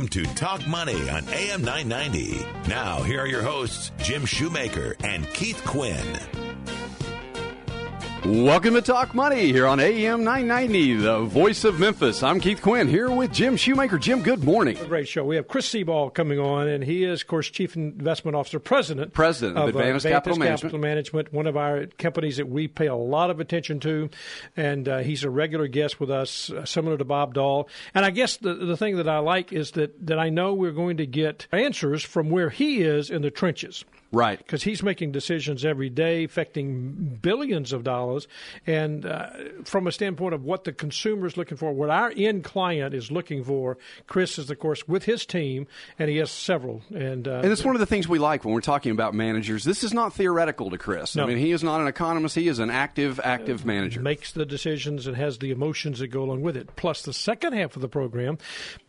Welcome to Talk Money on AM 990. Now, here are your hosts, Jim Shoemaker and Keith Quinn. Welcome to Talk Money here on AM 990, the voice of Memphis. I'm Keith Quinn here with Jim Shoemaker. Jim, good morning. Great show. We have Chris Sebald coming on, and he is, of course, Chief Investment Officer, President, President of uh, Advantus Capital Management. Management, one of our companies that we pay a lot of attention to, and uh, he's a regular guest with us, uh, similar to Bob Doll. And I guess the the thing that I like is that that I know we're going to get answers from where he is in the trenches Right. because he's making decisions every day affecting billions of dollars. And uh, from a standpoint of what the consumer is looking for, what our end client is looking for, Chris is, of course, with his team, and he has several. And, uh, And it's one of the things we like when we're talking about managers. This is not theoretical to Chris. No. I mean, he is not an economist. He is an active, active manager. makes the decisions and has the emotions that go along with it. Plus, the second half of the program,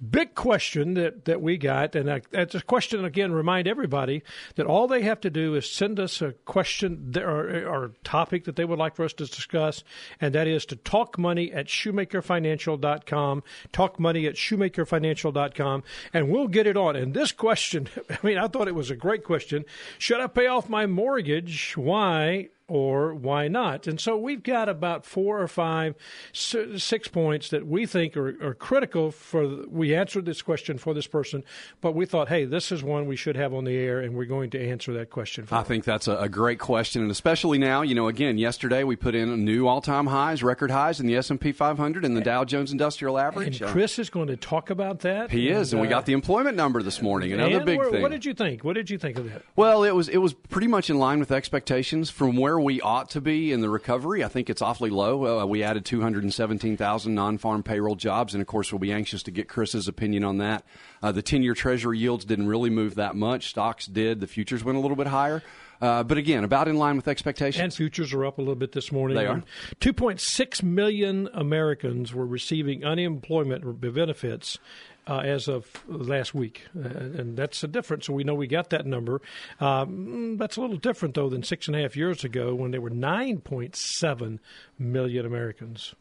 big question that, that we got, and I, that's a question again. Remind everybody that all they have to do is send us a question or, or topic that they would like for us to discuss, and that is to talkmoney at shoemakerfinancial.com. Talkmoney at shoemakerfinancial.com, and we'll get it on. And this question, I mean, I thought it was a great question. Should I pay off my mortgage? Why? Or why not? And so we've got about four or five, six points that we think are, are critical for. The, we answered this question for this person, but we thought, hey, this is one we should have on the air, and we're going to answer that question. For I them. think that's a, a great question, and especially now, you know, again, yesterday we put in new all-time highs, record highs in the S&P 500 and the Dow Jones Industrial Average. and Chris is going to talk about that. he is, and we uh, got the employment number this morning. Another and big where- thing. What did you think? What did you think of that? Well, it was it was pretty much in line with expectations from where we ought to be in the recovery. I think it's awfully low. Uh, we added 217,000 non-farm payroll jobs, and of course, we'll be anxious to get Chris's opinion on that. Uh, the 10-year Treasury yields didn't really move that much. Stocks did. The futures went a little bit higher. Uh, but again, about in line with expectations. And futures are up a little bit this morning. They are. 2.6 million Americans were receiving unemployment benefits uh, as of last week. Uh, and that's a difference. So we know we got that number. Um, that's a little different, though, than six and a half years ago when there were 9.7 million Americans.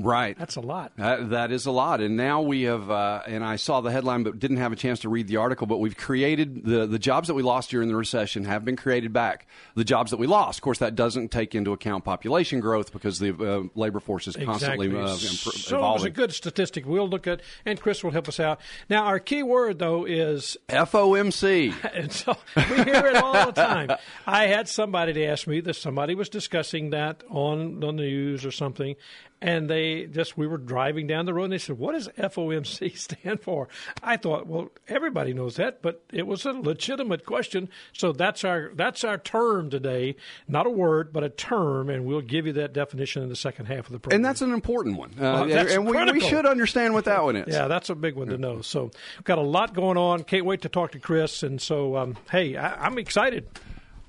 Right. That's a lot. That, that is a lot, and now we have. Uh, and I saw the headline, but didn't have a chance to read the article. But we've created the the jobs that we lost during the recession have been created back. The jobs that we lost, of course, that doesn't take into account population growth because the uh, labor force is constantly Exactly. uh, impro- so it was a good statistic. We'll look at, and Chris will help us out. Now, our key word, though, is FOMC. And so we hear it all the time. I had somebody to ask me that somebody was discussing that on the news or something, and they just we were driving down the road and they said, "What does FOMC stand for?" I thought, well, everybody knows that, but it was a legitimate question, so that's our that's our term today, not a word, but a term, and we'll give you that definition in the second half of the program. And that's an important one. Uh, Well, and we, we should understand what that one is. Yeah, that's a big one to know. So, got a lot going on. Can't wait to talk to Chris. And so, um, hey, I, I'm excited.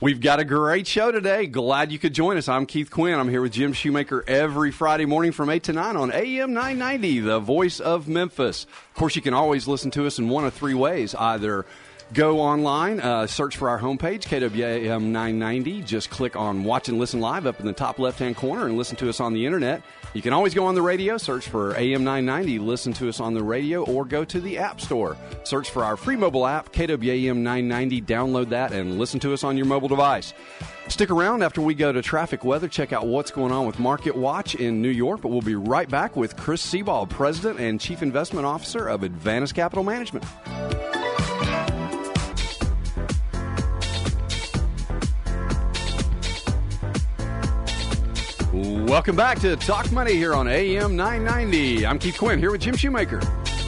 We've got a great show today. Glad you could join us. I'm Keith Quinn. I'm here with Jim Shoemaker every Friday morning from 8 to 9 on AM 990, the voice of Memphis. Of course, you can always listen to us in one of three ways. Either go online, uh, search for our homepage, KWAM 990. Just click on Watch and Listen Live up in the top left hand corner and listen to us on the internet. You can always go on the radio, search for AM 990, listen to us on the radio, or go to the App Store. Search for our free mobile app, KWAM 990, download that, and listen to us on your mobile device. Stick around after we go to traffic weather, check out what's going on with Market Watch in New York, but we'll be right back with Chris Sebald, President and Chief Investment Officer of Advantus Capital Management. Welcome back to Talk Money here on AM 990. I'm Keith Quinn here with Jim Shoemaker.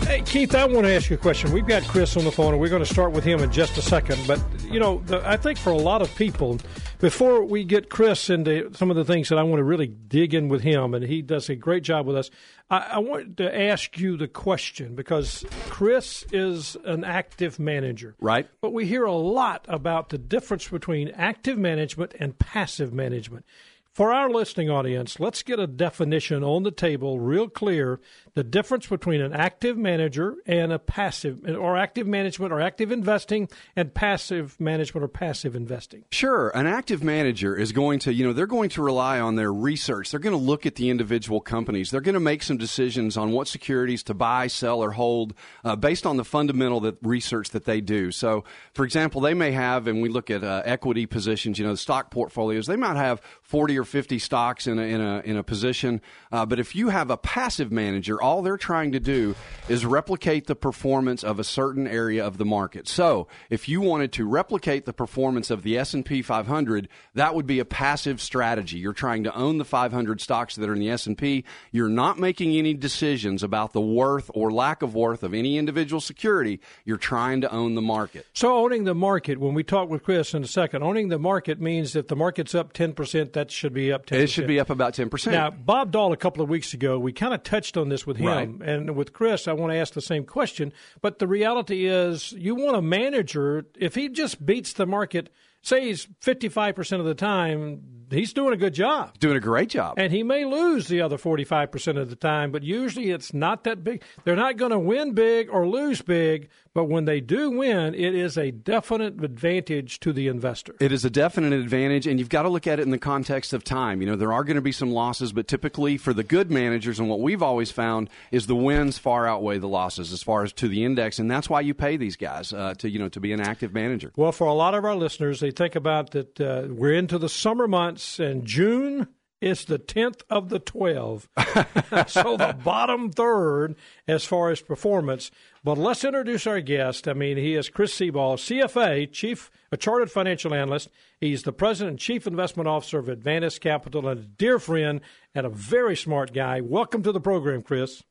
Hey, Keith, I want to ask you a question. We've got Chris on the phone, and we're going to start with him in just a second. But, you know, the, I think for a lot of people, Before we get Chris into some of the things that I want to really dig in with him, and he does a great job with us, I, I want to ask you the question because Chris is an active manager. Right. But we hear a lot about the difference between active management and passive management. For our listening audience, let's get a definition on the table real clear the difference between an active manager and a passive, or active management or active investing and passive management or passive investing. Sure. An active manager is going to, you know, they're going to rely on their research. They're going to look at the individual companies. They're going to make some decisions on what securities to buy, sell, or hold uh, based on the fundamental that research that they do. So, for example, they may have, and we look at uh, equity positions, you know, stock portfolios, they might have 40 or 50 stocks in a, in a, in a position. Uh, but if you have a passive manager, all they're trying to do is replicate the performance of a certain area of the market. So, if you wanted to replicate the performance of the S&P 500, that would be a passive strategy. You're trying to own the 500 stocks that are in the S&P. You're not making any decisions about the worth or lack of worth of any individual security. You're trying to own the market. So, owning the market, when we talk with Chris in a second, owning the market means if the market's up 10%, that should be up 10%. It should be up about 10%. Now, Bob Doll, a couple of weeks ago, we kind of touched on this with him. Right. And with Chris, I want to ask the same question. But the reality is, you want a manager, if he just beats the market, say he's 55% of the time, he's doing a good job. doing a great job. And he may lose the other 45% of the time, but usually it's not that big. They're not going to win big or lose big, but when they do win, it is a definite advantage to the investor. It is a definite advantage, and you've got to look at it in the context of time. You know, there are going to be some losses, but typically for the good managers, and what we've always found is the wins far outweigh the losses as far as to the index, and that's why you pay these guys uh, to you know to be an active manager. Well, for a lot of our listeners, they think about that uh, we're into the summer months, and June is the 10th of the 12. so the bottom third as far as performance. But let's introduce our guest. I mean, he is Chris Sebald, CFA, Chief, a Chartered Financial Analyst. He's the President and Chief Investment Officer of Advantus Capital and a dear friend and a very smart guy. Welcome to the program, Chris.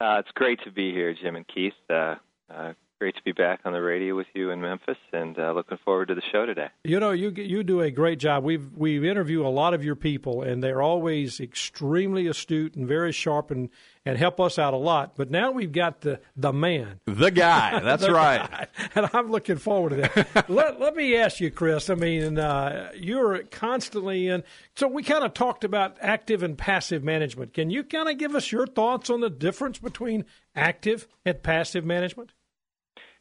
Uh, it's great to be here, Jim and Keith. Uh, uh, great to be back on the radio with you in Memphis, and uh, looking forward to the show today. You know, you you do a great job. We've we interview a lot of your people, and they're always extremely astute and very sharp, and, and help us out a lot. But now we've got the the man, The guy, that's The right. guy. and I'm looking forward to that. let Let me ask you, Chris. I mean, uh, you're constantly in. So we kind of talked about active and passive management. Can you kind of give us your thoughts on the difference between active and passive management?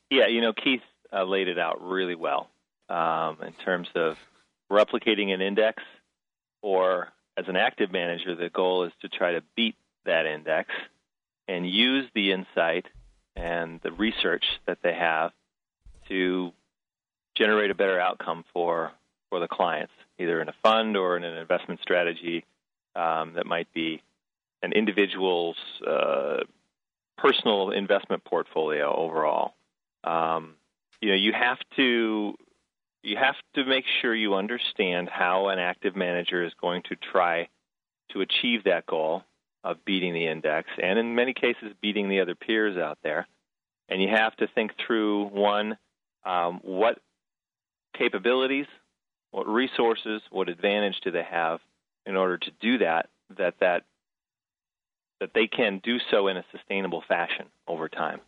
Yeah, you know, Keith uh, laid it out really well um, in terms of replicating an index, or as an active manager, the goal is to try to beat that index and use the insight and the research that they have to generate a better outcome for for the clients, either in a fund or in an investment strategy um, that might be an individual's uh, personal investment portfolio overall. Um, you know, you have to you have to make sure you understand how an active manager is going to try to achieve that goal of beating the index, and in many cases, beating the other peers out there. And you have to think through one, um, what capabilities, what resources, what advantage do they have in order to do that? That that that they can do so in a sustainable fashion over time.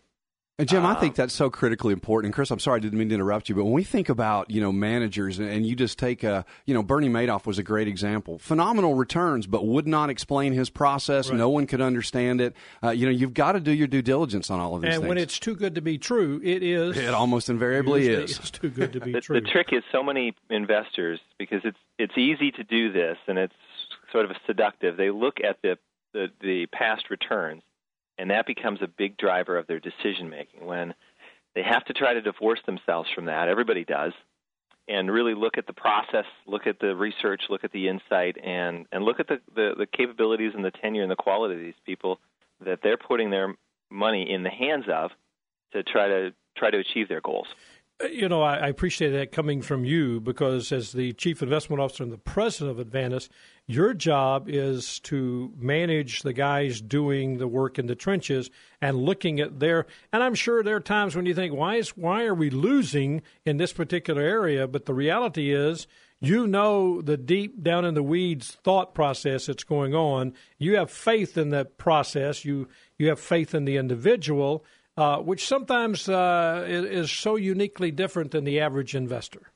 And Jim, I Um, think that's so critically important. And Chris, I'm sorry I didn't mean to interrupt you, but when we think about you know managers, and, and you just take a you know Bernie Madoff was a great example, phenomenal returns, but would not explain his process. No one could understand it. Uh, you know, you've got to do your due diligence on all of these And things. when it's too good to be true, it is. it almost invariably usually is. It's too good to be the, true. the trick is so many investors because it's it's easy to do this and it's sort of seductive. They look at the the, the past returns, and that becomes a big driver of their decision making. When they have to try to divorce themselves from that, everybody does, and really look at the process, look at the research, look at the insight, and and look at the the, the capabilities and the tenure and the quality of these people that they're putting their money in the hands of to try to try to achieve their goals. You know, I, I appreciate that coming from you because, as the chief investment officer and the president of Advantus, your job is to manage the guys doing the work in the trenches and looking at their. And I'm sure there are times when you think, why is why are we losing in this particular area? But the reality is, you know the deep down in the weeds thought process that's going on. You have faith in that process. You you have faith in the individual, uh, which sometimes uh, is, is so uniquely different than the average investor.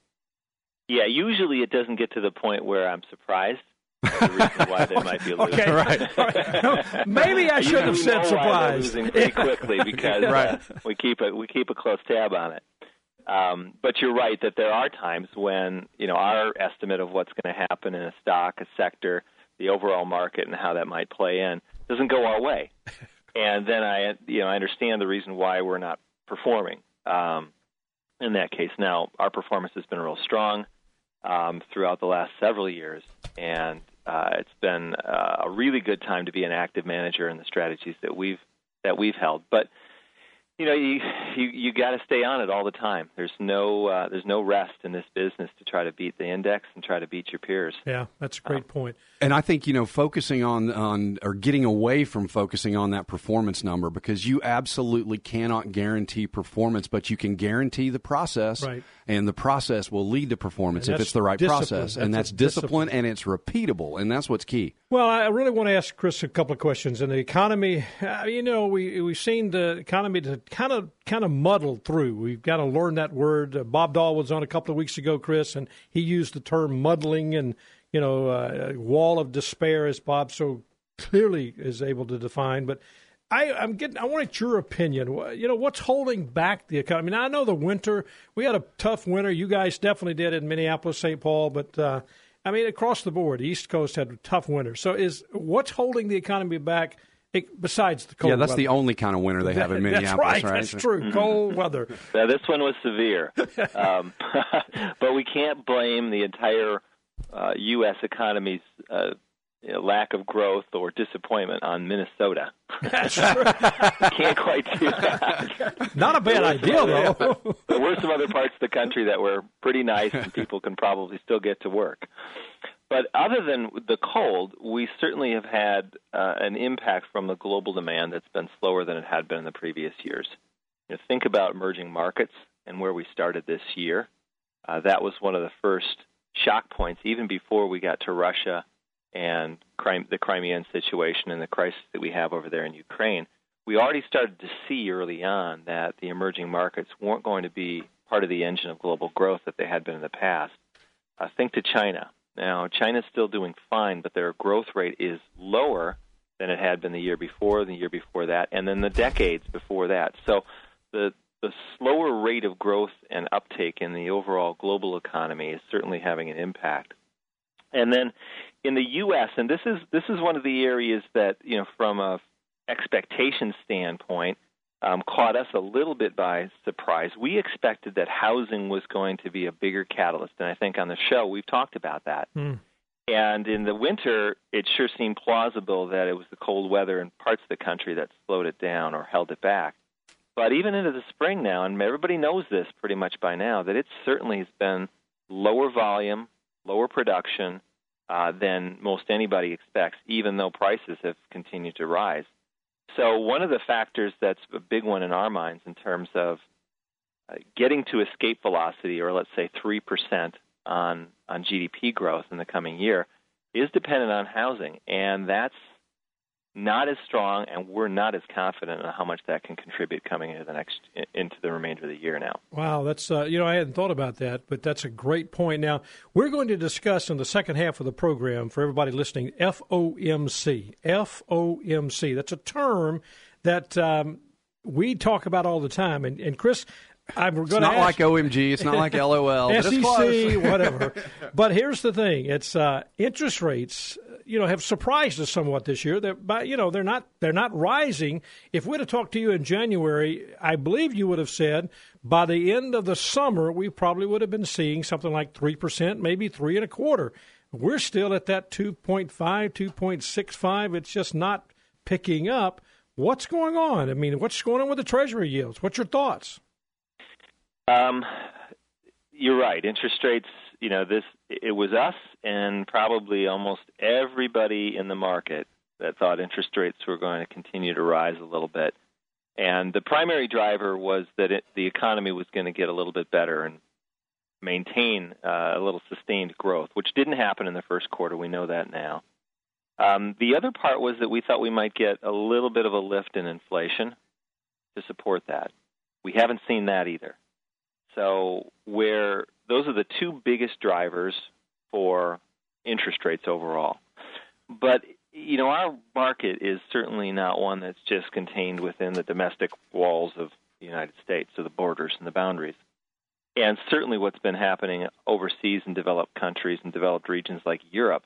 Yeah, usually it doesn't get to the point where I'm surprised. the reason why they might be losing. Okay, right. Maybe I should have said surprised. Losing pretty quickly because right. uh, we keep a we keep a close tab on it. Um, but you're right that there are times when you know our estimate of what's going to happen in a stock, a sector, the overall market, and how that might play in doesn't go our way, and then I you know I understand the reason why we're not performing. Um, in that case, now our performance has been real strong um, throughout the last several years, and uh, it's been uh, a really good time to be an active manager in the strategies that we've that we've held. But you know you you, you got to stay on it all the time there's no uh, there's no rest in this business to try to beat the index and try to beat your peers yeah that's a great um, point and i think you know focusing on on or getting away from focusing on that performance number because you absolutely cannot guarantee performance but you can guarantee the process right and the process will lead to performance if it's the right discipline. process, that's and that's discipline, discipline, and it's repeatable, and that's what's key. Well, I really want to ask Chris a couple of questions. In the economy, uh, you know, we we've seen the economy to kind of kind of muddle through. We've got to learn that word. Uh, Bob Doll was on a couple of weeks ago, Chris, and he used the term muddling and you know, uh, wall of despair, as Bob so clearly is able to define, but I, am getting. I want your opinion. You know, what's holding back the economy? Now, I know the winter. We had a tough winter. You guys definitely did in Minneapolis, St. Paul, but uh, I mean, across the board, East Coast had a tough winter. So, is what's holding the economy back? Besides the cold yeah, that's weather. the only kind of winter they have in Minneapolis. That's right. right? That's true. Cold weather. Now, this one was severe, um, but we can't blame the entire uh, U.S. economy's uh, you know, lack of growth or disappointment on Minnesota. That's true. can't quite do that. Not a bad idea, other, though. there were some other parts of the country that were pretty nice, and people can probably still get to work. But other than the cold, we certainly have had uh, an impact from the global demand that's been slower than it had been in the previous years. You know, think about emerging markets and where we started this year. Uh, that was one of the first shock points, even before we got to Russia and the Crimean situation and the crisis that we have over there in Ukraine, we already started to see early on that the emerging markets weren't going to be part of the engine of global growth that they had been in the past. Uh, think to China. Now, China's still doing fine, but their growth rate is lower than it had been the year before, the year before that, and then the decades before that. So the the slower rate of growth and uptake in the overall global economy is certainly having an impact. And then in the U.S., and this is this is one of the areas that you know from a expectation standpoint um, caught us a little bit by surprise. We expected that housing was going to be a bigger catalyst, and I think on the show we've talked about that. Mm. And in the winter, it sure seemed plausible that it was the cold weather in parts of the country that slowed it down or held it back. But even into the spring now, and everybody knows this pretty much by now, that it certainly has been lower volume, lower production, uh, than most anybody expects, even though prices have continued to rise. So, one of the factors that's a big one in our minds in terms of uh, getting to escape velocity, or let's say 3% on, on GDP growth in the coming year, is dependent on housing. And that's not as strong, and we're not as confident on how much that can contribute coming into the next into the remainder of the year. Now, wow, that's uh, you know I hadn't thought about that, but that's a great point. Now we're going to discuss in the second half of the program for everybody listening FOMC. FOMC. That's a term that um, we talk about all the time, and, and Chris. I'm going it's not ask, like OMG. It's not like LOL. SEC, whatever. But here's the thing: it's uh, interest rates you know have surprised us somewhat this year. That by you know they're not they're not rising. If we'd have talked to you in January, I believe you would have said by the end of the summer we probably would have been seeing something like three percent, maybe three and a quarter. We're still at that 2.5, 2.65. It's just not picking up. What's going on? I mean, what's going on with the Treasury yields? What's your thoughts? Um, you're right. Interest rates you know, this it was us and probably almost everybody in the market that thought interest rates were going to continue to rise a little bit. And the primary driver was that it, the economy was going to get a little bit better. And maintain uh, a little sustained growth, which didn't happen in the first quarter. We know that now. Um, the other part was that we thought we might get a little bit of a lift in inflation to support that. We haven't seen that either. So, where those are the two biggest drivers for interest rates overall. But you know, our market is certainly not one that's just contained within the domestic walls of the United States, or the borders and the boundaries. And certainly, what's been happening overseas in developed countries and developed regions like Europe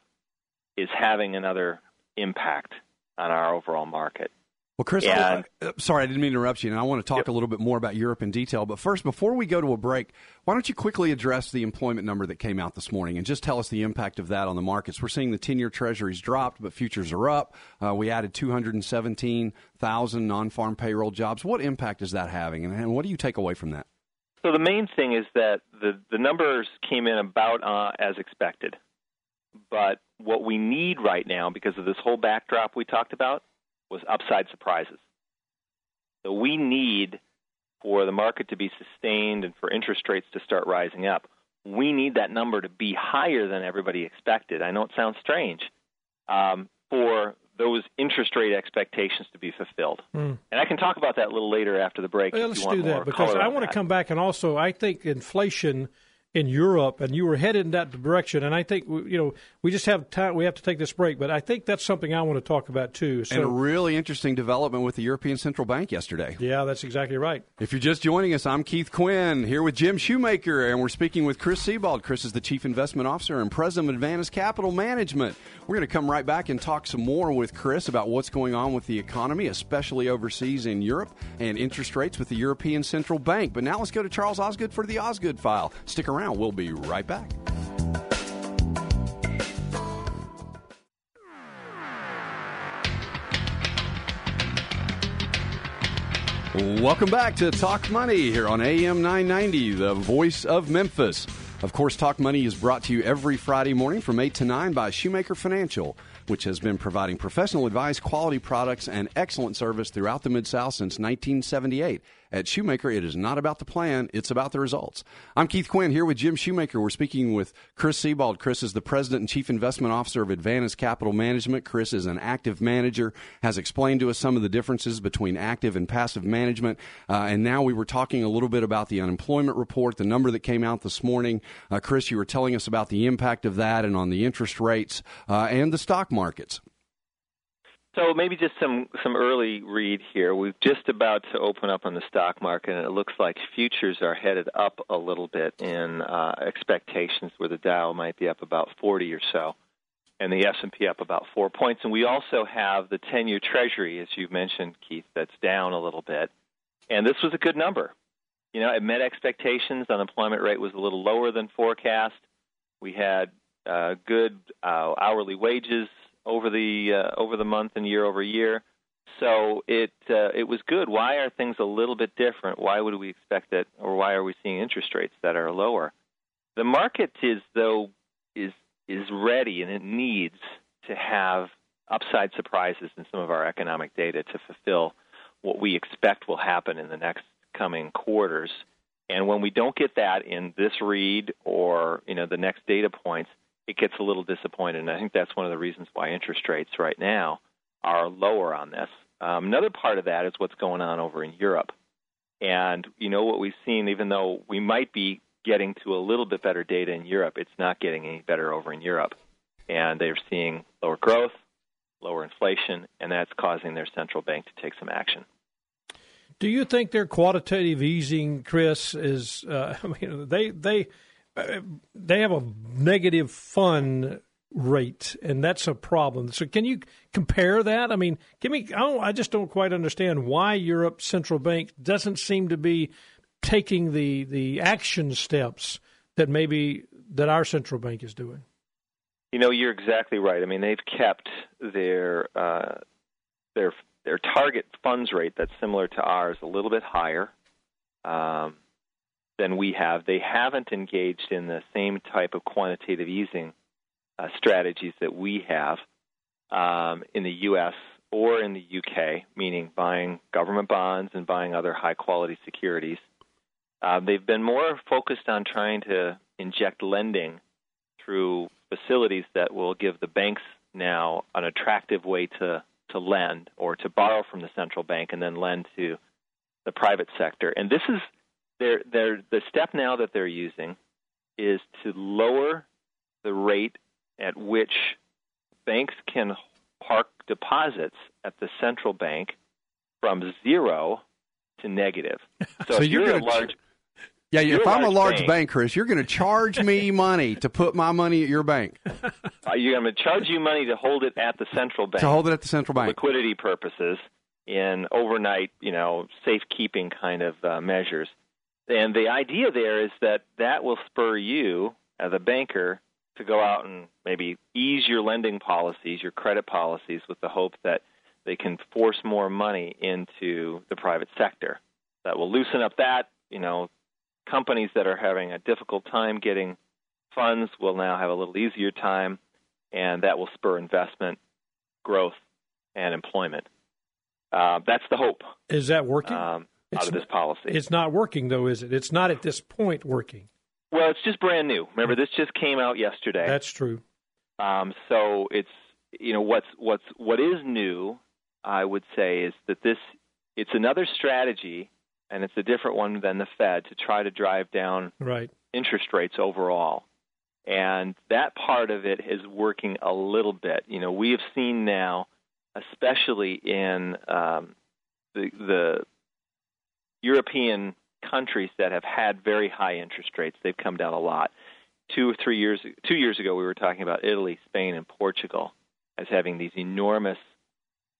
is having another impact on our overall market. Well, Chris, I, uh, sorry, I didn't mean to interrupt you, and I want to talk yep. a little bit more about Europe in detail. But first, before we go to a break, why don't you quickly address the employment number that came out this morning and just tell us the impact of that on the markets? We're seeing the 10 year treasuries dropped, but futures are up. Uh, we added 217,000 non farm payroll jobs. What impact is that having, and, and what do you take away from that? So, the main thing is that the, the numbers came in about uh, as expected. But what we need right now, because of this whole backdrop we talked about, was upside surprises. So we need for the market to be sustained and for interest rates to start rising up, we need that number to be higher than everybody expected. I know it sounds strange um, for those interest rate expectations to be fulfilled. Mm. And I can talk about that a little later after the break. Well, let's do that because I want to come back and also I think inflation in Europe, and you were headed in that direction. And I think you know we just have time. We have to take this break, but I think that's something I want to talk about too. So, and a really interesting development with the European Central Bank yesterday. Yeah, that's exactly right. If you're just joining us, I'm Keith Quinn here with Jim Shoemaker, and we're speaking with Chris Sebald. Chris is the Chief Investment Officer and President of Advantus Capital Management. We're going to come right back and talk some more with Chris about what's going on with the economy, especially overseas in Europe, and interest rates with the European Central Bank. But now let's go to Charles Osgood for the Osgood File. Stick around. We'll be right back. Welcome back to Talk Money here on AM 990, the voice of Memphis. Of course, Talk Money is brought to you every Friday morning from 8 to 9 by Shoemaker Financial, which has been providing professional advice, quality products, and excellent service throughout the Mid South since 1978. At Shoemaker, it is not about the plan, it's about the results. I'm Keith Quinn here with Jim Shoemaker. We're speaking with Chris Sebald. Chris is the President and Chief Investment Officer of Advantus Capital Management. Chris is an active manager, has explained to us some of the differences between active and passive management. Uh, and now we were talking a little bit about the unemployment report, the number that came out this morning. Uh, Chris, you were telling us about the impact of that and on the interest rates uh, and the stock markets. So maybe just some some early read here. We're just about to open up on the stock market, and it looks like futures are headed up a little bit in uh, expectations, where the Dow might be up about 40 or so, and the S&P up about four points. And we also have the 10-year Treasury, as you mentioned, Keith, that's down a little bit. And this was a good number. You know, it met expectations. Unemployment rate was a little lower than forecast. We had uh, good uh, hourly wages over the uh, over the month and year over year. So it uh, it was good. Why are things a little bit different? Why would we expect that, or why are we seeing interest rates that are lower? The market is though is is ready and it needs to have upside surprises in some of our economic data to fulfill what we expect will happen in the next coming quarters. And when we don't get that in this read or you know the next data points, it gets a little disappointed. And I think that's one of the reasons why interest rates right now are lower on this. Um, another part of that is what's going on over in Europe. And you know what we've seen, even though we might be getting to a little bit better data in Europe, it's not getting any better over in Europe. And they're seeing lower growth, lower inflation, and that's causing their central bank to take some action. Do you think their quantitative easing, Chris, is? Uh, I mean, they they they have a negative fund rate, and that's a problem. So, can you compare that? I mean, give me. I, I just don't quite understand why Europe Central Bank doesn't seem to be taking the the action steps that maybe that our central bank is doing. You know, you're exactly right. I mean, they've kept their uh, their their target funds rate that's similar to ours a little bit higher. Um, than we have. They haven't engaged in the same type of quantitative easing uh, strategies that we have um, in the U.S. or in the U.K., meaning buying government bonds and buying other high quality securities. Uh, they've been more focused on trying to inject lending through facilities that will give the banks now an attractive way to to lend or to borrow from the central bank and then lend to the private sector. And this is their their the step now that they're using is to lower the rate at which banks can park deposits at the central bank from zero to negative. So, So if you're, you're a large yeah, you're if a I'm a large bank. bank, Chris, you're going to charge me money to put my money at your bank uh, you're going to charge you money to hold it at the central bank to hold it at the central for bank. liquidity purposes in overnight, you know, safekeeping kind of uh, measures. And the idea there is that that will spur you as a banker to go out and maybe ease your lending policies, your credit policies, with the hope that they can force more money into the private sector. That will loosen up that, you know, companies that are having a difficult time getting funds will now have a little easier time, and that will spur investment, growth, and employment. Uh, that's the hope Is that working? um, It's out of this policy. it's not working, though, is it? It's not at this point working. well, it's just brand new. Remember, this just came out yesterday. That's true. Um, so it's you know what's what's what is new, I would say, is that this it's another strategy, and it's a different one than the Fed to try to drive down Right. interest rates overall. And that part of it is working a little bit. You know, we have seen now, especially in um, the, the European countries that have had very high interest rates, they've come down a lot. Two or three years, two years ago, we were talking about Italy, Spain, and Portugal as having these enormous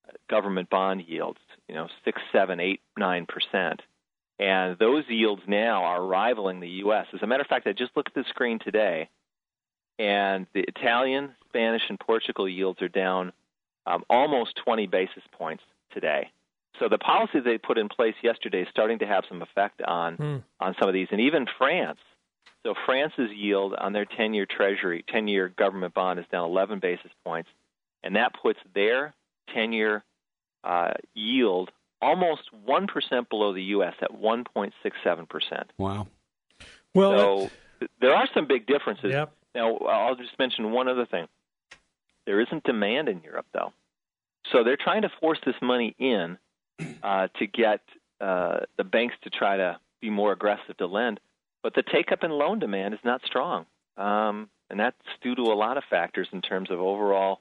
uh, government bond yields. You know, six, seven, eight, nine percent and those yields now are rivaling the U.S. As a matter of fact, I just looked at the screen today, and the Italian, Spanish, and Portugal yields are down um, almost 20 basis points today. So the policy they put in place yesterday is starting to have some effect on Hmm. on some of these, and even France. So France's yield on their 10-year Treasury, 10-year government bond is down 11 basis points, and that puts their 10-year uh, yield almost 1% below the U.S. at 1.67%. Wow. Well, So there are some big differences. Yep. Now, I'll just mention one other thing. There isn't demand in Europe, though. So they're trying to force this money in uh, to get uh, the banks to try to be more aggressive to lend. But the take up in loan demand is not strong. Um, and that's due to a lot of factors in terms of overall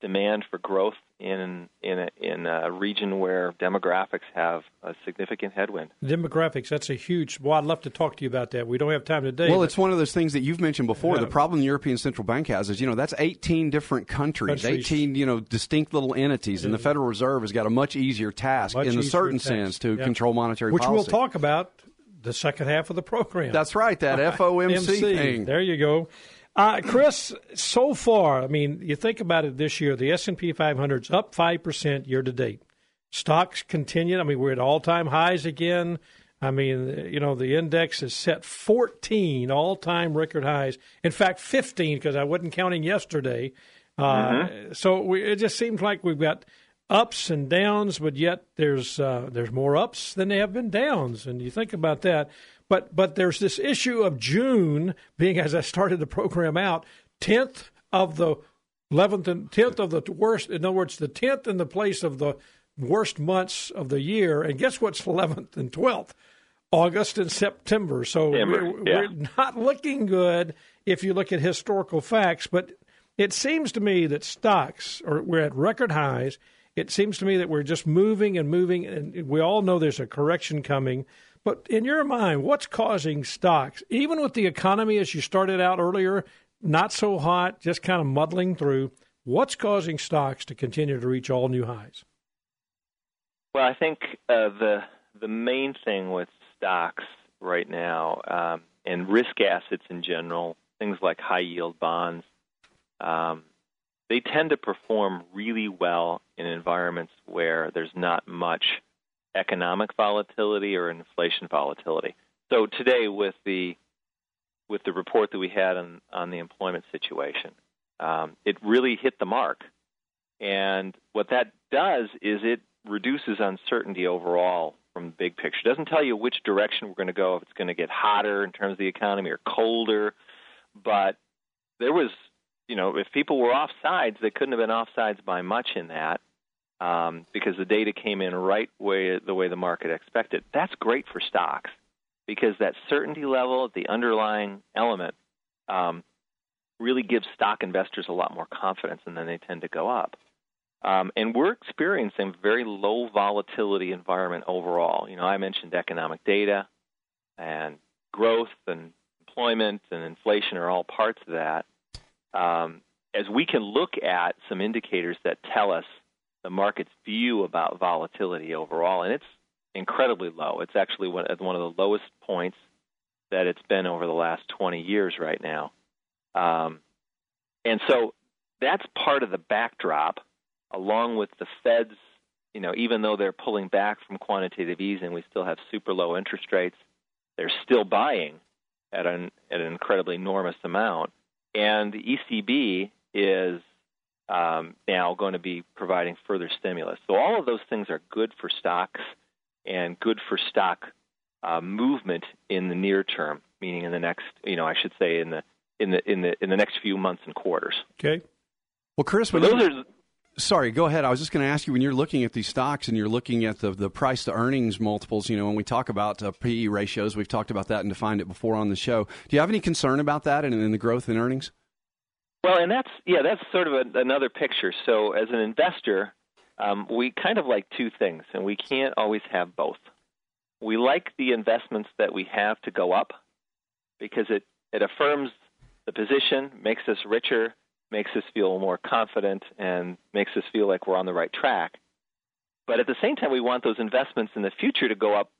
demand for growth in in a, in a region where demographics have a significant headwind. demographics, that's a huge. Well, I'd love to talk to you about that. We don't have time today. Well, but- it's one of those things that you've mentioned before. Yeah. The problem the European Central Bank has is, you know, that's 18 different countries, Countries. 18, you know, distinct little entities, and the Federal Reserve has got a much easier task Much in a certain task. sense to Yeah. control monetary which policy. we'll talk about the second half of the program. That's right, that FOMC thing. There you go. Uh, Chris, so far, I mean, you think about it this year, the S&P 500's up 5% year to date. Stocks continue. I mean, we're at all-time highs again. I mean, you know, the index is set 14 all-time record highs. In fact, 15 because I wasn't counting yesterday. Uh, So we, it just seems like we've got ups and downs, but yet there's uh, there's more ups than there have been downs. And you think about that. But but there's this issue of June being, as I started the program out, tenth of the eleventh and tenth of the worst. In other words, the tenth in the place of the worst months of the year. And guess what's eleventh and twelfth? August and September. So we're, yeah. we're not looking good if you look at historical facts. But it seems to me that stocks are we're at record highs. It seems to me that we're just moving and moving, and we all know there's a correction coming. But in your mind, what's causing stocks, even with the economy as you started out earlier, not so hot, just kind of muddling through? What's causing stocks to continue to reach all new highs? Well, I think uh, the the main thing with stocks right now um, and risk assets in general, things like high yield bonds, um, they tend to perform really well in environments where there's not much economic volatility or inflation volatility. So today, with the with the report that we had on on the employment situation, um, it really hit the mark. And what that does is it reduces uncertainty overall from the big picture. It doesn't tell you which direction we're going to go, if it's going to get hotter in terms of the economy or colder. but there was, you know, if people were off sides, they couldn't have been off sides by much in that um, because the data came in right way the way the market expected. That's great for stocks because that certainty level, the underlying element, um, really gives stock investors a lot more confidence, and then they tend to go up. Um, and we're experiencing very low volatility environment overall. You know, I mentioned economic data and growth and employment and inflation are all parts of that. Um, as we can look at some indicators that tell us the market's view about volatility overall, and it's incredibly low. It's actually one, one of the lowest points that it's been over the last 20 years right now. Um, and so that's part of the backdrop, along with the Fed's, you know, even though they're pulling back from quantitative easing, we still have super low interest rates. They're still buying at an, at an incredibly enormous amount. And the ECB is um, now going to be providing further stimulus. So all of those things are good for stocks and good for stock uh, movement in the near term, meaning in the next, you know, I should say in the in the in the in the next few months and quarters. Okay. Well, Chris, but those are. Sorry, go ahead. I was just going to ask you when you're looking at these stocks and you're looking at the, the price to earnings multiples, you know, when we talk about uh, PE ratios, we've talked about that and defined it before on the show. Do you have any concern about that and in the growth in earnings? Well, and that's yeah, that's sort of a, another picture. So, as an investor, um, we kind of like two things, and we can't always have both. We like the investments that we have to go up because it, it affirms the position, makes us richer, makes us feel more confident, and makes us feel like we're on the right track. But at the same time, we want those investments in the future to go up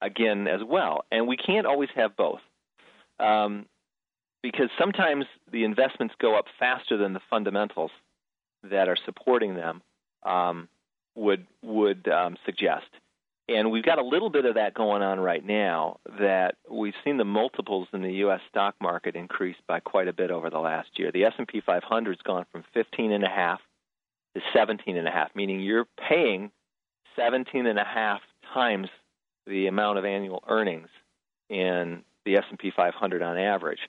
again as well. And we can't always have both. Um, because sometimes the investments go up faster than the fundamentals that are supporting them um, would would um, suggest. And we've got a little bit of that going on right now. That we've seen the multiples in the U.S. stock market increase by quite a bit over the last year. The S&P 500 has gone from 15 and a half to 17 and a half, meaning you're paying 17 and a half times the amount of annual earnings in the S&P 500 on average.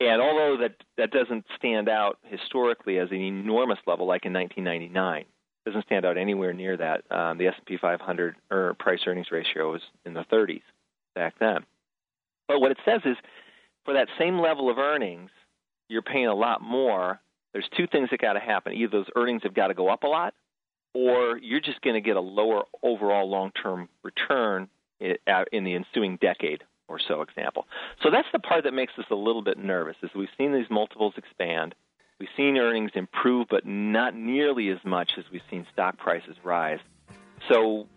And although that that doesn't stand out historically as an enormous level like in 1999, doesn't stand out anywhere near that. Um, the S&P 500 er, price earnings ratio was in the 30s back then. But what it says is, for that same level of earnings, you're paying a lot more. There's two things that got to happen: either those earnings have got to go up a lot, or you're just going to get a lower overall long-term return in the ensuing decade or so. Example. So that's the part that makes us a little bit nervous. Is we've seen these multiples expand We've seen earnings improve, but not nearly as much as we've seen stock prices rise. So,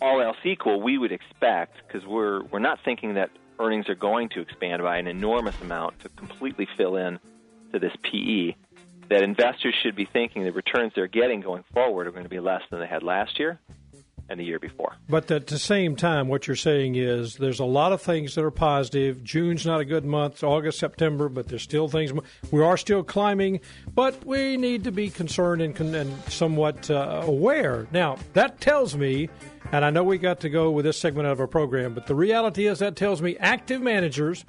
all else equal, we would expect, because we're, we're not thinking that earnings are going to expand by an enormous amount to completely fill in to this PE, that investors should be thinking the returns they're getting going forward are going to be less than they had last year and the year before. But at the same time, what you're saying is there's a lot of things that are positive. June's not a good month, August, September, but there's still things. We are still climbing, but we need to be concerned and, and somewhat uh, aware. Now, that tells me, and I know we got to go with this segment of our program, but the reality is that tells me active managers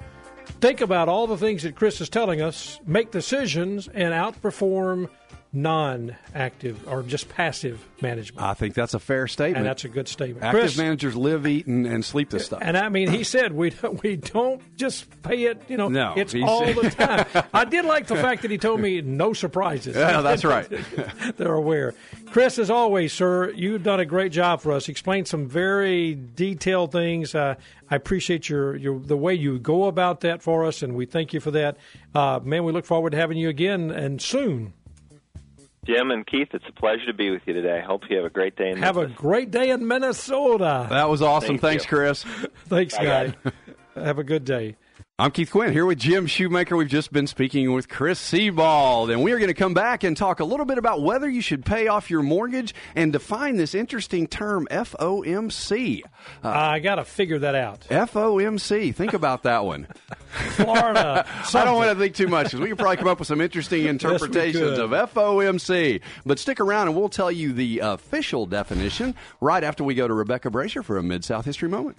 think about all the things that Chris is telling us, make decisions, and outperform non-active or just passive management. I think that's a fair statement. And that's a good statement. Active Chris, managers live, eat, and, and, sleep this stuff. And I mean, he said we don't, we don't just pay it. You know, no, it's all said. the time. I did like the fact that he told me no surprises. Yeah, that's right. They're aware. Chris, as always, sir, you've done a great job for us. Explained some very detailed things. Uh, I appreciate your, your the way you go about that for us, and we thank you for that. Uh, man, we look forward to having you again and soon. Jim and Keith, it's a pleasure to be with you today. I hope you have a great day in Have Memphis. a great day in Minnesota. That was awesome. Thank Thanks, you. Chris. Thanks, guy. have a good day. I'm Keith Quinn here with Jim Shoemaker. We've just been speaking with Chris Sebald, and we are going to come back and talk a little bit about whether you should pay off your mortgage and define this interesting term FOMC. Uh, I got to figure that out. FOMC. Think about that one. Florida. I don't want to think too much because we can probably come up with some interesting interpretations yes, of FOMC. But stick around and we'll tell you the official definition right after we go to Rebecca Brasher for a Mid South History Moment.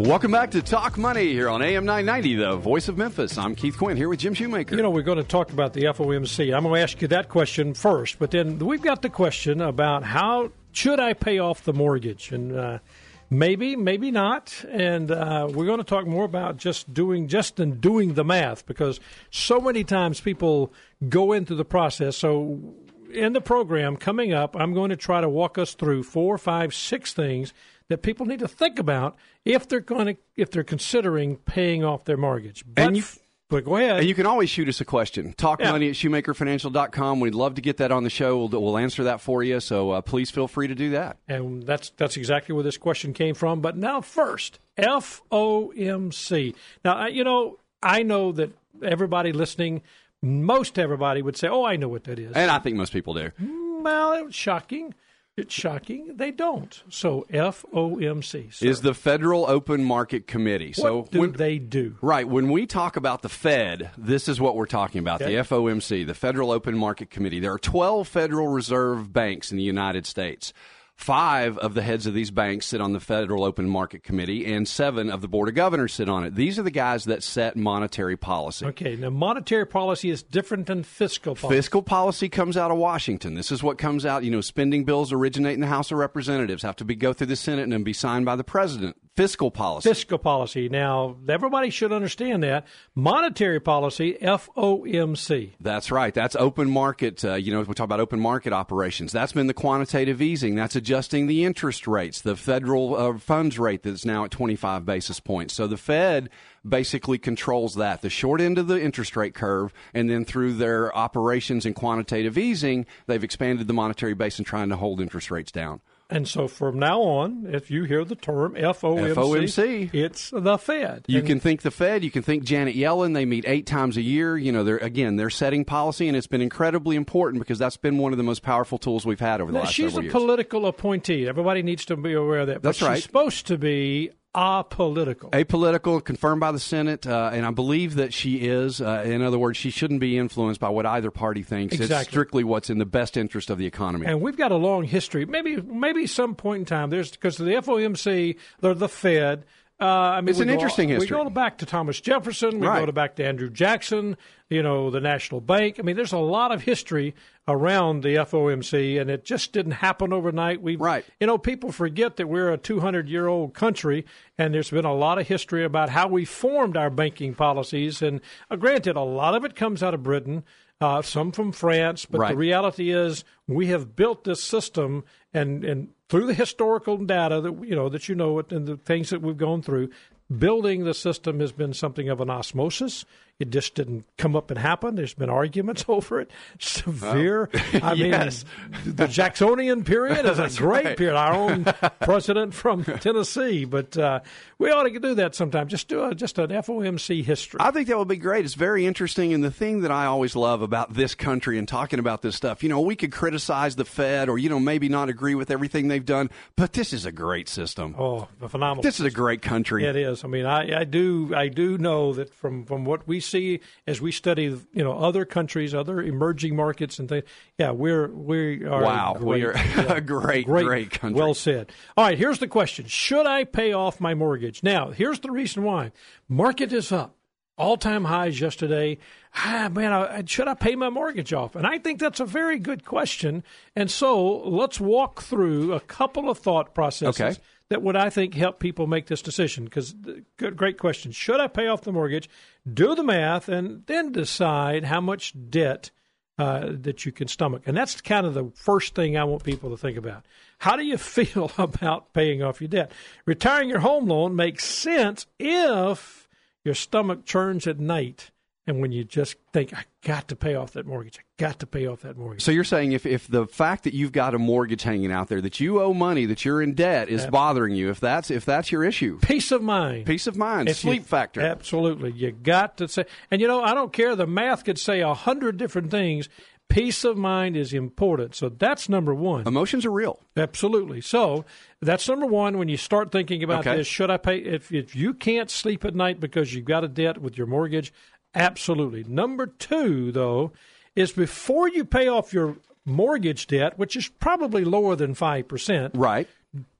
Welcome back to Talk Money here on AM 990, the voice of Memphis. I'm Keith Quinn here with Jim Shoemaker. You know, we're going to talk about the FOMC. I'm going to ask you that question first, but then we've got the question about how should I pay off the mortgage? And uh, maybe, maybe not. And uh, we're going to talk more about just doing, just in doing the math because so many times people go into the process. So in the program coming up, I'm going to try to walk us through four, five, six things that people need to think about if they're going to if they're considering paying off their mortgage. But, And you- but go ahead. And you can always shoot us a question. Talk Yeah. money at shoemakerfinancial.com. We'd love to get that on the show. We'll, we'll answer that for you. So uh, please feel free to do that. And that's that's exactly where this question came from. But now, first, FOMC. Now, I- you know, I know that everybody listening, most everybody would say, "Oh, I know what that is." And I think most people do. well, it was shocking. It's shocking. They don't. So FOMC sir. Is the Federal Open Market Committee. So what do when, they do? Right. When we talk about the Fed, this is what we're talking about Okay. the FOMC, the Federal Open Market Committee. There are 12 Federal Reserve banks in the United States. Five of the heads of these banks sit on the Federal Open Market Committee, and seven of the Board of Governors sit on it. These are the guys that set monetary policy. Okay, now monetary policy is different than fiscal policy. Fiscal policy comes out of Washington. This is what comes out. You know, spending bills originate in the House of Representatives, have to be go through the Senate and then be signed by the president. Fiscal policy. fiscal policy. Now, everybody should understand that. Monetary policy, FOMC. That's right. That's open market. Uh, you know, we talk about open market operations. That's been the quantitative easing. That's adjusting the interest rates, the federal uh, funds rate that's now at 25 basis points. So the Fed basically controls that, the short end of the interest rate curve, and then through their operations and quantitative easing, they've expanded the monetary base and trying to hold interest rates down. And so from now on, if you hear the term FOMC, FOMC. it's the Fed. You And can think the Fed, you can think Janet Yellen. They meet eight times a year. You know, they're again they're setting policy, and it's been incredibly important because that's been one of the most powerful tools we've had over the Now, last she's a years. political appointee. Everybody needs to be aware of that. But That's she's right. supposed to be apolitical. apolitical, confirmed by the Senate, uh, and I believe that she is. Uh, in other words, she shouldn't be influenced by what either party thinks. It's strictly what's in the best interest of the economy. And we've got a long history. Maybe, maybe some point in time, there's because the FOMC, they're the Fed. Uh, I mean, It's an go- interesting history. We go back to Thomas Jefferson. We Right. go back to Andrew Jackson. You know, the National Bank. I mean, there's a lot of history around the FOMC, and it just didn't happen overnight. We, Right. You know, people forget that we're a 200 year old country, and there's been a lot of history about how we formed our banking policies. And uh, granted, a lot of it comes out of Britain. Uh, some from France, but the reality is we have built this system, and, and through the historical data that you know that you know it and the things that we've gone through, building the system has been something of an osmosis. It just didn't come up and happen. There's been arguments over it, severe. I mean, Yes. the Jacksonian period is a great right. period. Our own president from Tennessee, but uh, we ought to do that sometime. Just do a, just an FOMC history. I think that would be great. It's very interesting. And the thing that I always love about this country and talking about this stuff, you know, we could criticize the Fed or, you know, maybe not agree with everything they've done, but this is a great system. oh, a phenomenal. This is a great country. It is. I mean, I, I do I do know that from, from what we see as we study, you know, other countries, other emerging markets and things. Yeah, we're we are Wow, great, we are yeah, a great, great country. Well said. All right, here's the question: Should I pay off my mortgage? Now, here's the reason why: market is up. All time highs yesterday. Ah, man, I, should I pay my mortgage off? And I think that's a very good question. And so let's walk through a couple of thought processes Okay. that would I think help people make this decision. Because great question. Should I pay off the mortgage? Do the math and then decide how much debt uh, that you can stomach. And that's kind of the first thing I want people to think about. How do you feel about paying off your debt? Retiring your home loan makes sense if your stomach churns at night and when you just think, I got to pay off that mortgage. I got to pay off that mortgage. So you're saying if, if the fact that you've got a mortgage hanging out there, that you owe money, that you're in debt is bothering you, if that's if that's your issue, Peace of mind. peace of mind, If you- sleep factor. Absolutely. You got to say, and you know, I don't care. The math could say a hundred different things. Peace of mind is important. So that's number one. Emotions are real. Absolutely. So that's number one. When you start thinking about Okay. this, should I pay? If, if you can't sleep at night because you've got a debt with your mortgage, absolutely. Number two, though, is before you pay off your mortgage debt, which is probably lower than 5%, Right.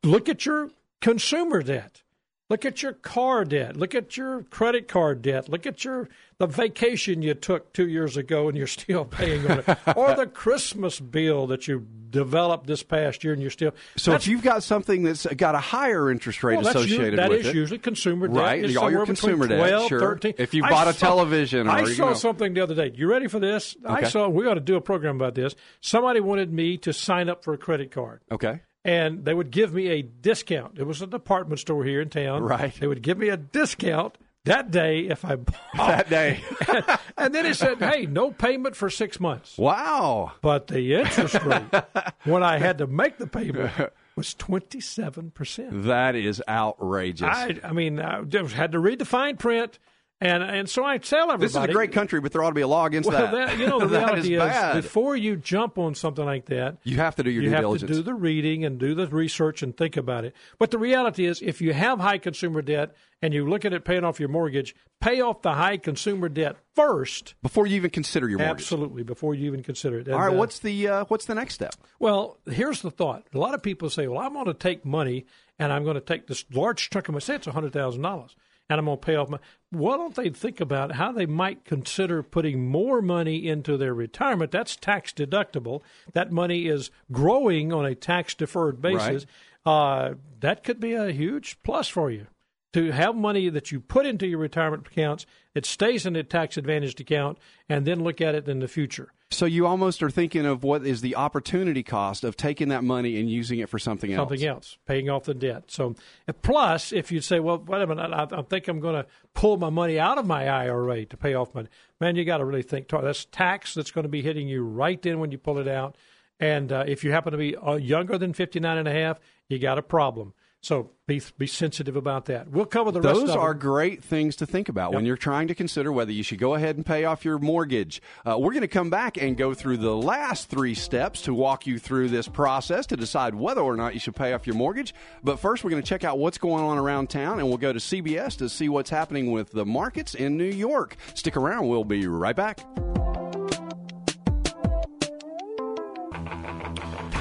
look at your consumer debt. Look at your car debt. Look at your credit card debt. Look at your the vacation you took two years ago and you're still paying on it, or the Christmas bill that you developed this past year and you're still. So if you've got something that's got a higher interest rate well, associated that with is it, usually consumer debt. Right, is all your consumer debt, 12, sure. 13. If you I bought a saw- television or, I you saw know- something the other day. You ready for this? I saw. We ought to do a program about this. Somebody wanted me to sign up for a credit card okay, and they would give me a discount. It was a department store here in town. Right. They would give me a discount that day if I bought. that day. and then it said, "Hey, no payment for six months." wow. But the interest rate when I had to make the payment was twenty seven percent. That is outrageous. I, I mean, I had to read the fine print, and and so I tell everybody this is a great country, but there ought to be a law against Well, that. that, you know, the That reality is is, before you jump on something like that, you have to do your you due have diligence. to do the reading and do the research and think about it. But the reality is, if you have high consumer debt and you're looking at paying off your mortgage, pay off the high consumer debt first. before you even consider your mortgage. Absolutely, before you even consider it. And, All right, uh, what's the uh, what's the next step? well, here's the thought. A lot of people say, well, I'm going to take money and I'm going to take this large chunk of my, say it's $100,000, and I'm going to pay off my. Why don't they think about how they might consider putting more money into their retirement? That's tax deductible. That money is growing on a tax deferred basis. Uh, that could be a huge plus for you. To have money that you put into your retirement accounts, it stays in a tax advantaged account, and then look at it in the future. So you almost are thinking of what is the opportunity cost of taking that money and using it for something else. something else, paying off the debt. So, plus, if you say, "Well, wait a minute, I, I think I'm going to pull my money out of my IRA to pay off my," man, you got to really think. That's tax that's going to be hitting you right then when you pull it out. And uh, if you happen to be uh, younger than 59 and a half, you got a problem. So be be sensitive about that. We'll cover the rest of Those are great things to think about when you're trying to consider whether you should go ahead and pay off your mortgage. Uh, we're going to come back and go through the last three steps to walk you through this process to decide whether or not you should pay off your mortgage. But first, we're going to check out what's going on around town, and we'll go to CBS to see what's happening with the markets in New York. Stick around, we'll be right back.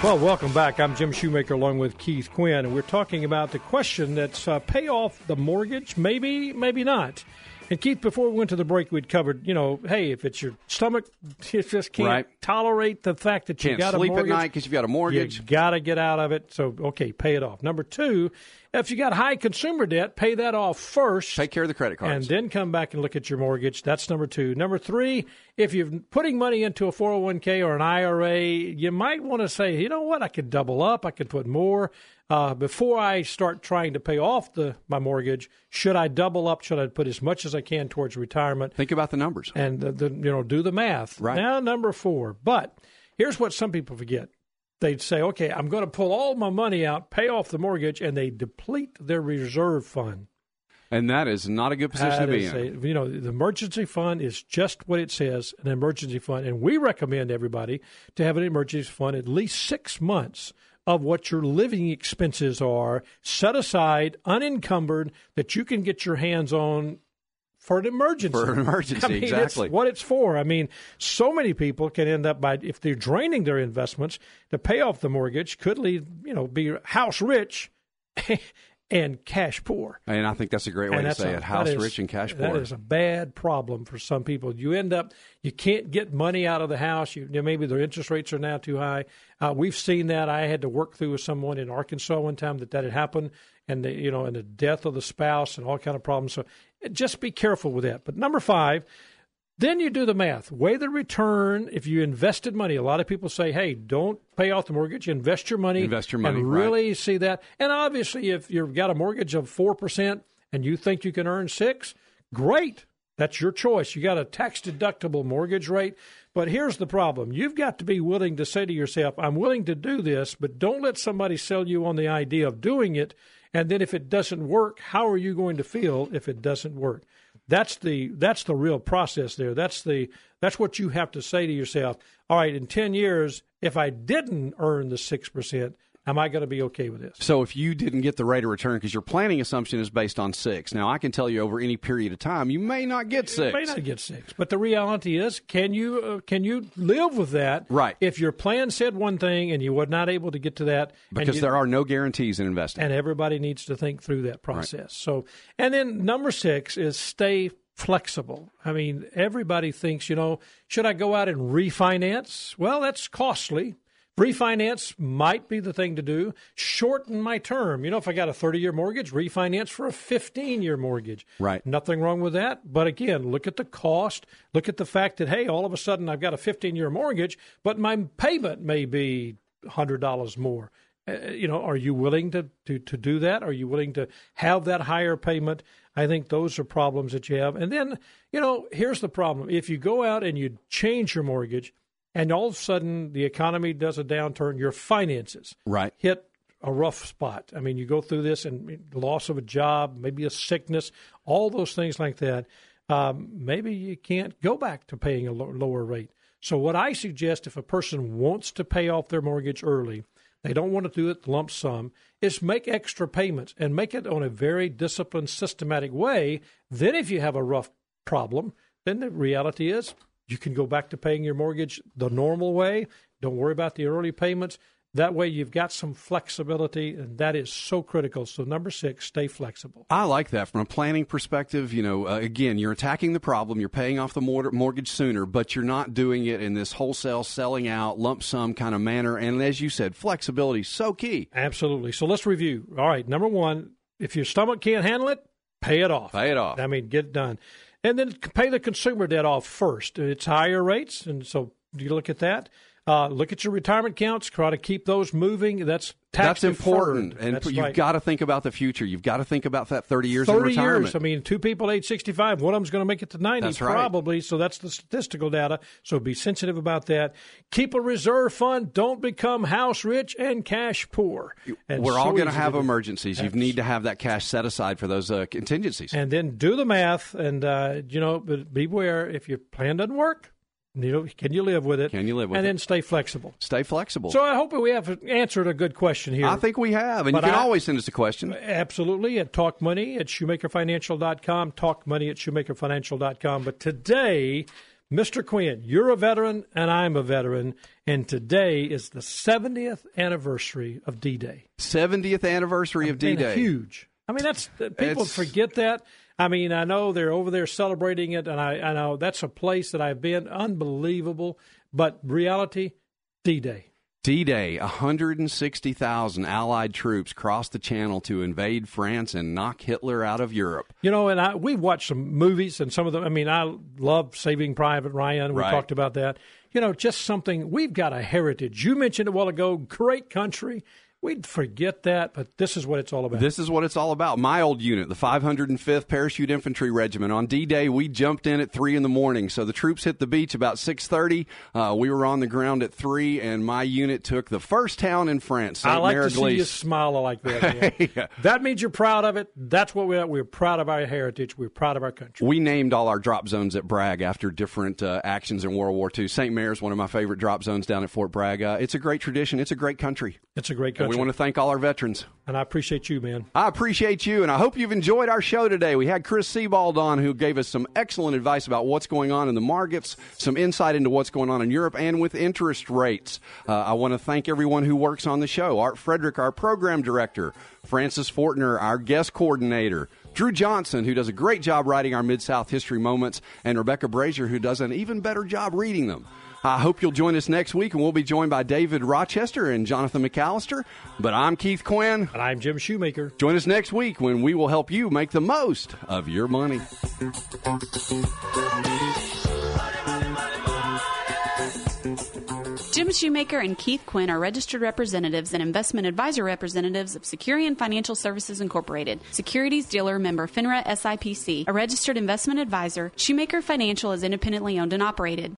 Well, welcome back. I'm Jim Shoemaker along with Keith Quinn, and we're talking about the question that's uh, pay off the mortgage, maybe, maybe not. And Keith, before we went to the break, we'd covered, you know, hey, if it's your stomach, you just can't Right. tolerate the fact that you Can't got sleep a at night because you've got a mortgage. You got to get out of it. So, okay, pay it off. Number two, if you got high consumer debt, pay that off first. Take care of the credit cards. And then come back and look at your mortgage. That's number two. Number three, if you're putting money into a 401k or an IRA, you might want to say, you know what, I could double up, I could put more. Uh, before I start trying to pay off the my mortgage, should I double up? Should I put as much as I can towards retirement? Think about the numbers. and the, the, you know do the math. Right. Now number four. But here's what some people forget. They'd say, okay, I'm going to pull all my money out, pay off the mortgage, and they deplete their reserve fund. And that is not a good position That to be in. a- you know, the emergency fund is just what it says, an emergency fund. And we recommend everybody to have an emergency fund at least six months of what your living expenses are set aside, unencumbered, that you can get your hands on for an emergency. For an emergency, I mean, exactly. It's what it's for. I mean, so many people can end up by if they're draining their investments to pay off the mortgage, could leave you know be house rich and cash poor. And I think that's a great way to say a- it. House that is- rich and cash poor. is a bad problem for some people. You end up, you can't get money out of the house. You, maybe their interest rates are now too high. Uh, we've seen that. I had to work through with someone in Arkansas one time that that had happened, and the, you know, and the death of the spouse and all kind of problems. So just be careful with that. But number five. Then you do the math. Weigh the return. If you invested money, a lot of people say, "Hey, don't pay off the mortgage. Invest your money. Invest your money, and right. really see that." And obviously, if you've got a mortgage of four percent and you think you can earn six, great. That's your choice. You got a tax deductible mortgage rate. But here's the problem. You've got to be willing to say to yourself, I'm willing to do this, but don't let somebody sell you on the idea of doing it. And then if it doesn't work, how are you going to feel if it doesn't work? That's the that's the real process there. That's the that's what you have to say to yourself. All right, in ten years, if I didn't earn the six percent, Am I going to be okay with this? So if you didn't get the rate of return because your planning assumption is based on six, now I can tell you over any period of time you may not get six. You may not get six, but the reality is, can you uh, can you live with that? Right. If your plan said one thing and you were not able to get to that, because you, there are no guarantees in investing, and everybody needs to think through that process. Right. So, and then number six is stay flexible. I mean, everybody thinks, you know, should I go out and refinance? Well, that's costly. Refinance might be the thing to do. Shorten my term. You know, if I got a 30 year mortgage, refinance for a 15 year mortgage. Right. Nothing wrong with that. But again, look at the cost. Look at the fact that, hey, all of a sudden I've got a 15 year mortgage, but my payment may be $100 more. Uh, you know, are you willing to, to, to do that? Are you willing to have that higher payment? I think those are problems that you have. And then, you know, here's the problem. If you go out and you change your mortgage, and all of a sudden the economy does a downturn, your finances right. hit a rough spot. I mean, you go through this and loss of a job, maybe a sickness, all those things like that. Um, maybe you can't go back to paying a lo- lower rate. So, what I suggest if a person wants to pay off their mortgage early, they don't want to do it lump sum, is make extra payments and make it on a very disciplined, systematic way. Then, if you have a rough problem, then the reality is you can go back to paying your mortgage the normal way. Don't worry about the early payments. That way, you've got some flexibility, and that is so critical. So, number six, stay flexible. I like that from a planning perspective. You know, uh, again, you're attacking the problem, you're paying off the mortgage sooner, but you're not doing it in this wholesale selling out lump sum kind of manner. And as you said, flexibility is so key. Absolutely. So, let's review. All right, number one, if your stomach can't handle it, pay it off. Pay it off. I mean, get it done and then pay the consumer debt off first. It's higher rates, and so you look at that. Uh, look at your retirement accounts. Try to keep those moving. That's that's important, and That's you've right. got to think about the future. You've got to think about that thirty years. Thirty years. I mean, two people age sixty-five. One of them's going to make it to ninety, that's probably. Right. So that's the statistical data. So be sensitive about that. Keep a reserve fund. Don't become house rich and cash poor. And We're so all going to have emergencies. You need to have that cash set aside for those uh, contingencies. And then do the math, and uh, you know, but beware if your plan doesn't work you know, can you live with it? Can you live with and it? And then stay flexible. Stay flexible. So I hope we have answered a good question here. I think we have. And but you can I, always send us a question. Absolutely. At talkmoney at shoemakerfinancial.com, talkmoney at shoemakerfinancial.com. But today, Mr. Quinn, you're a veteran and I'm a veteran. And today is the 70th anniversary of D Day. 70th anniversary of D Day. Huge. I mean, that's people it's, forget that. I mean, I know they're over there celebrating it, and I, I know that's a place that I've been, unbelievable. But reality, D Day. D Day, 160,000 Allied troops crossed the channel to invade France and knock Hitler out of Europe. You know, and I, we watched some movies, and some of them, I mean, I love Saving Private Ryan. We right. talked about that. You know, just something, we've got a heritage. You mentioned a while ago, great country. We'd forget that, but this is what it's all about. This is what it's all about. My old unit, the 505th Parachute Infantry Regiment. On D-Day, we jumped in at three in the morning. So the troops hit the beach about 6:30. Uh, we were on the ground at three, and my unit took the first town in France. Saint I like to see you smile like that. yeah. That means you're proud of it. That's what we're. We're proud of our heritage. We're proud of our country. We named all our drop zones at Bragg after different uh, actions in World War II. St. Mary's one of my favorite drop zones down at Fort Bragg. Uh, it's a great tradition. It's a great country. It's a great country. We want to thank all our veterans. And I appreciate you, man. I appreciate you, and I hope you've enjoyed our show today. We had Chris Sebald on, who gave us some excellent advice about what's going on in the markets, some insight into what's going on in Europe, and with interest rates. Uh, I want to thank everyone who works on the show Art Frederick, our program director, Francis Fortner, our guest coordinator. Drew Johnson, who does a great job writing our Mid South history moments, and Rebecca Brazier, who does an even better job reading them. I hope you'll join us next week, and we'll be joined by David Rochester and Jonathan McAllister. But I'm Keith Quinn. And I'm Jim Shoemaker. Join us next week when we will help you make the most of your money. Jim Shoemaker and Keith Quinn are registered representatives and investment advisor representatives of Securian Financial Services Incorporated, securities dealer member FINRA SIPC, a registered investment advisor. Shoemaker Financial is independently owned and operated.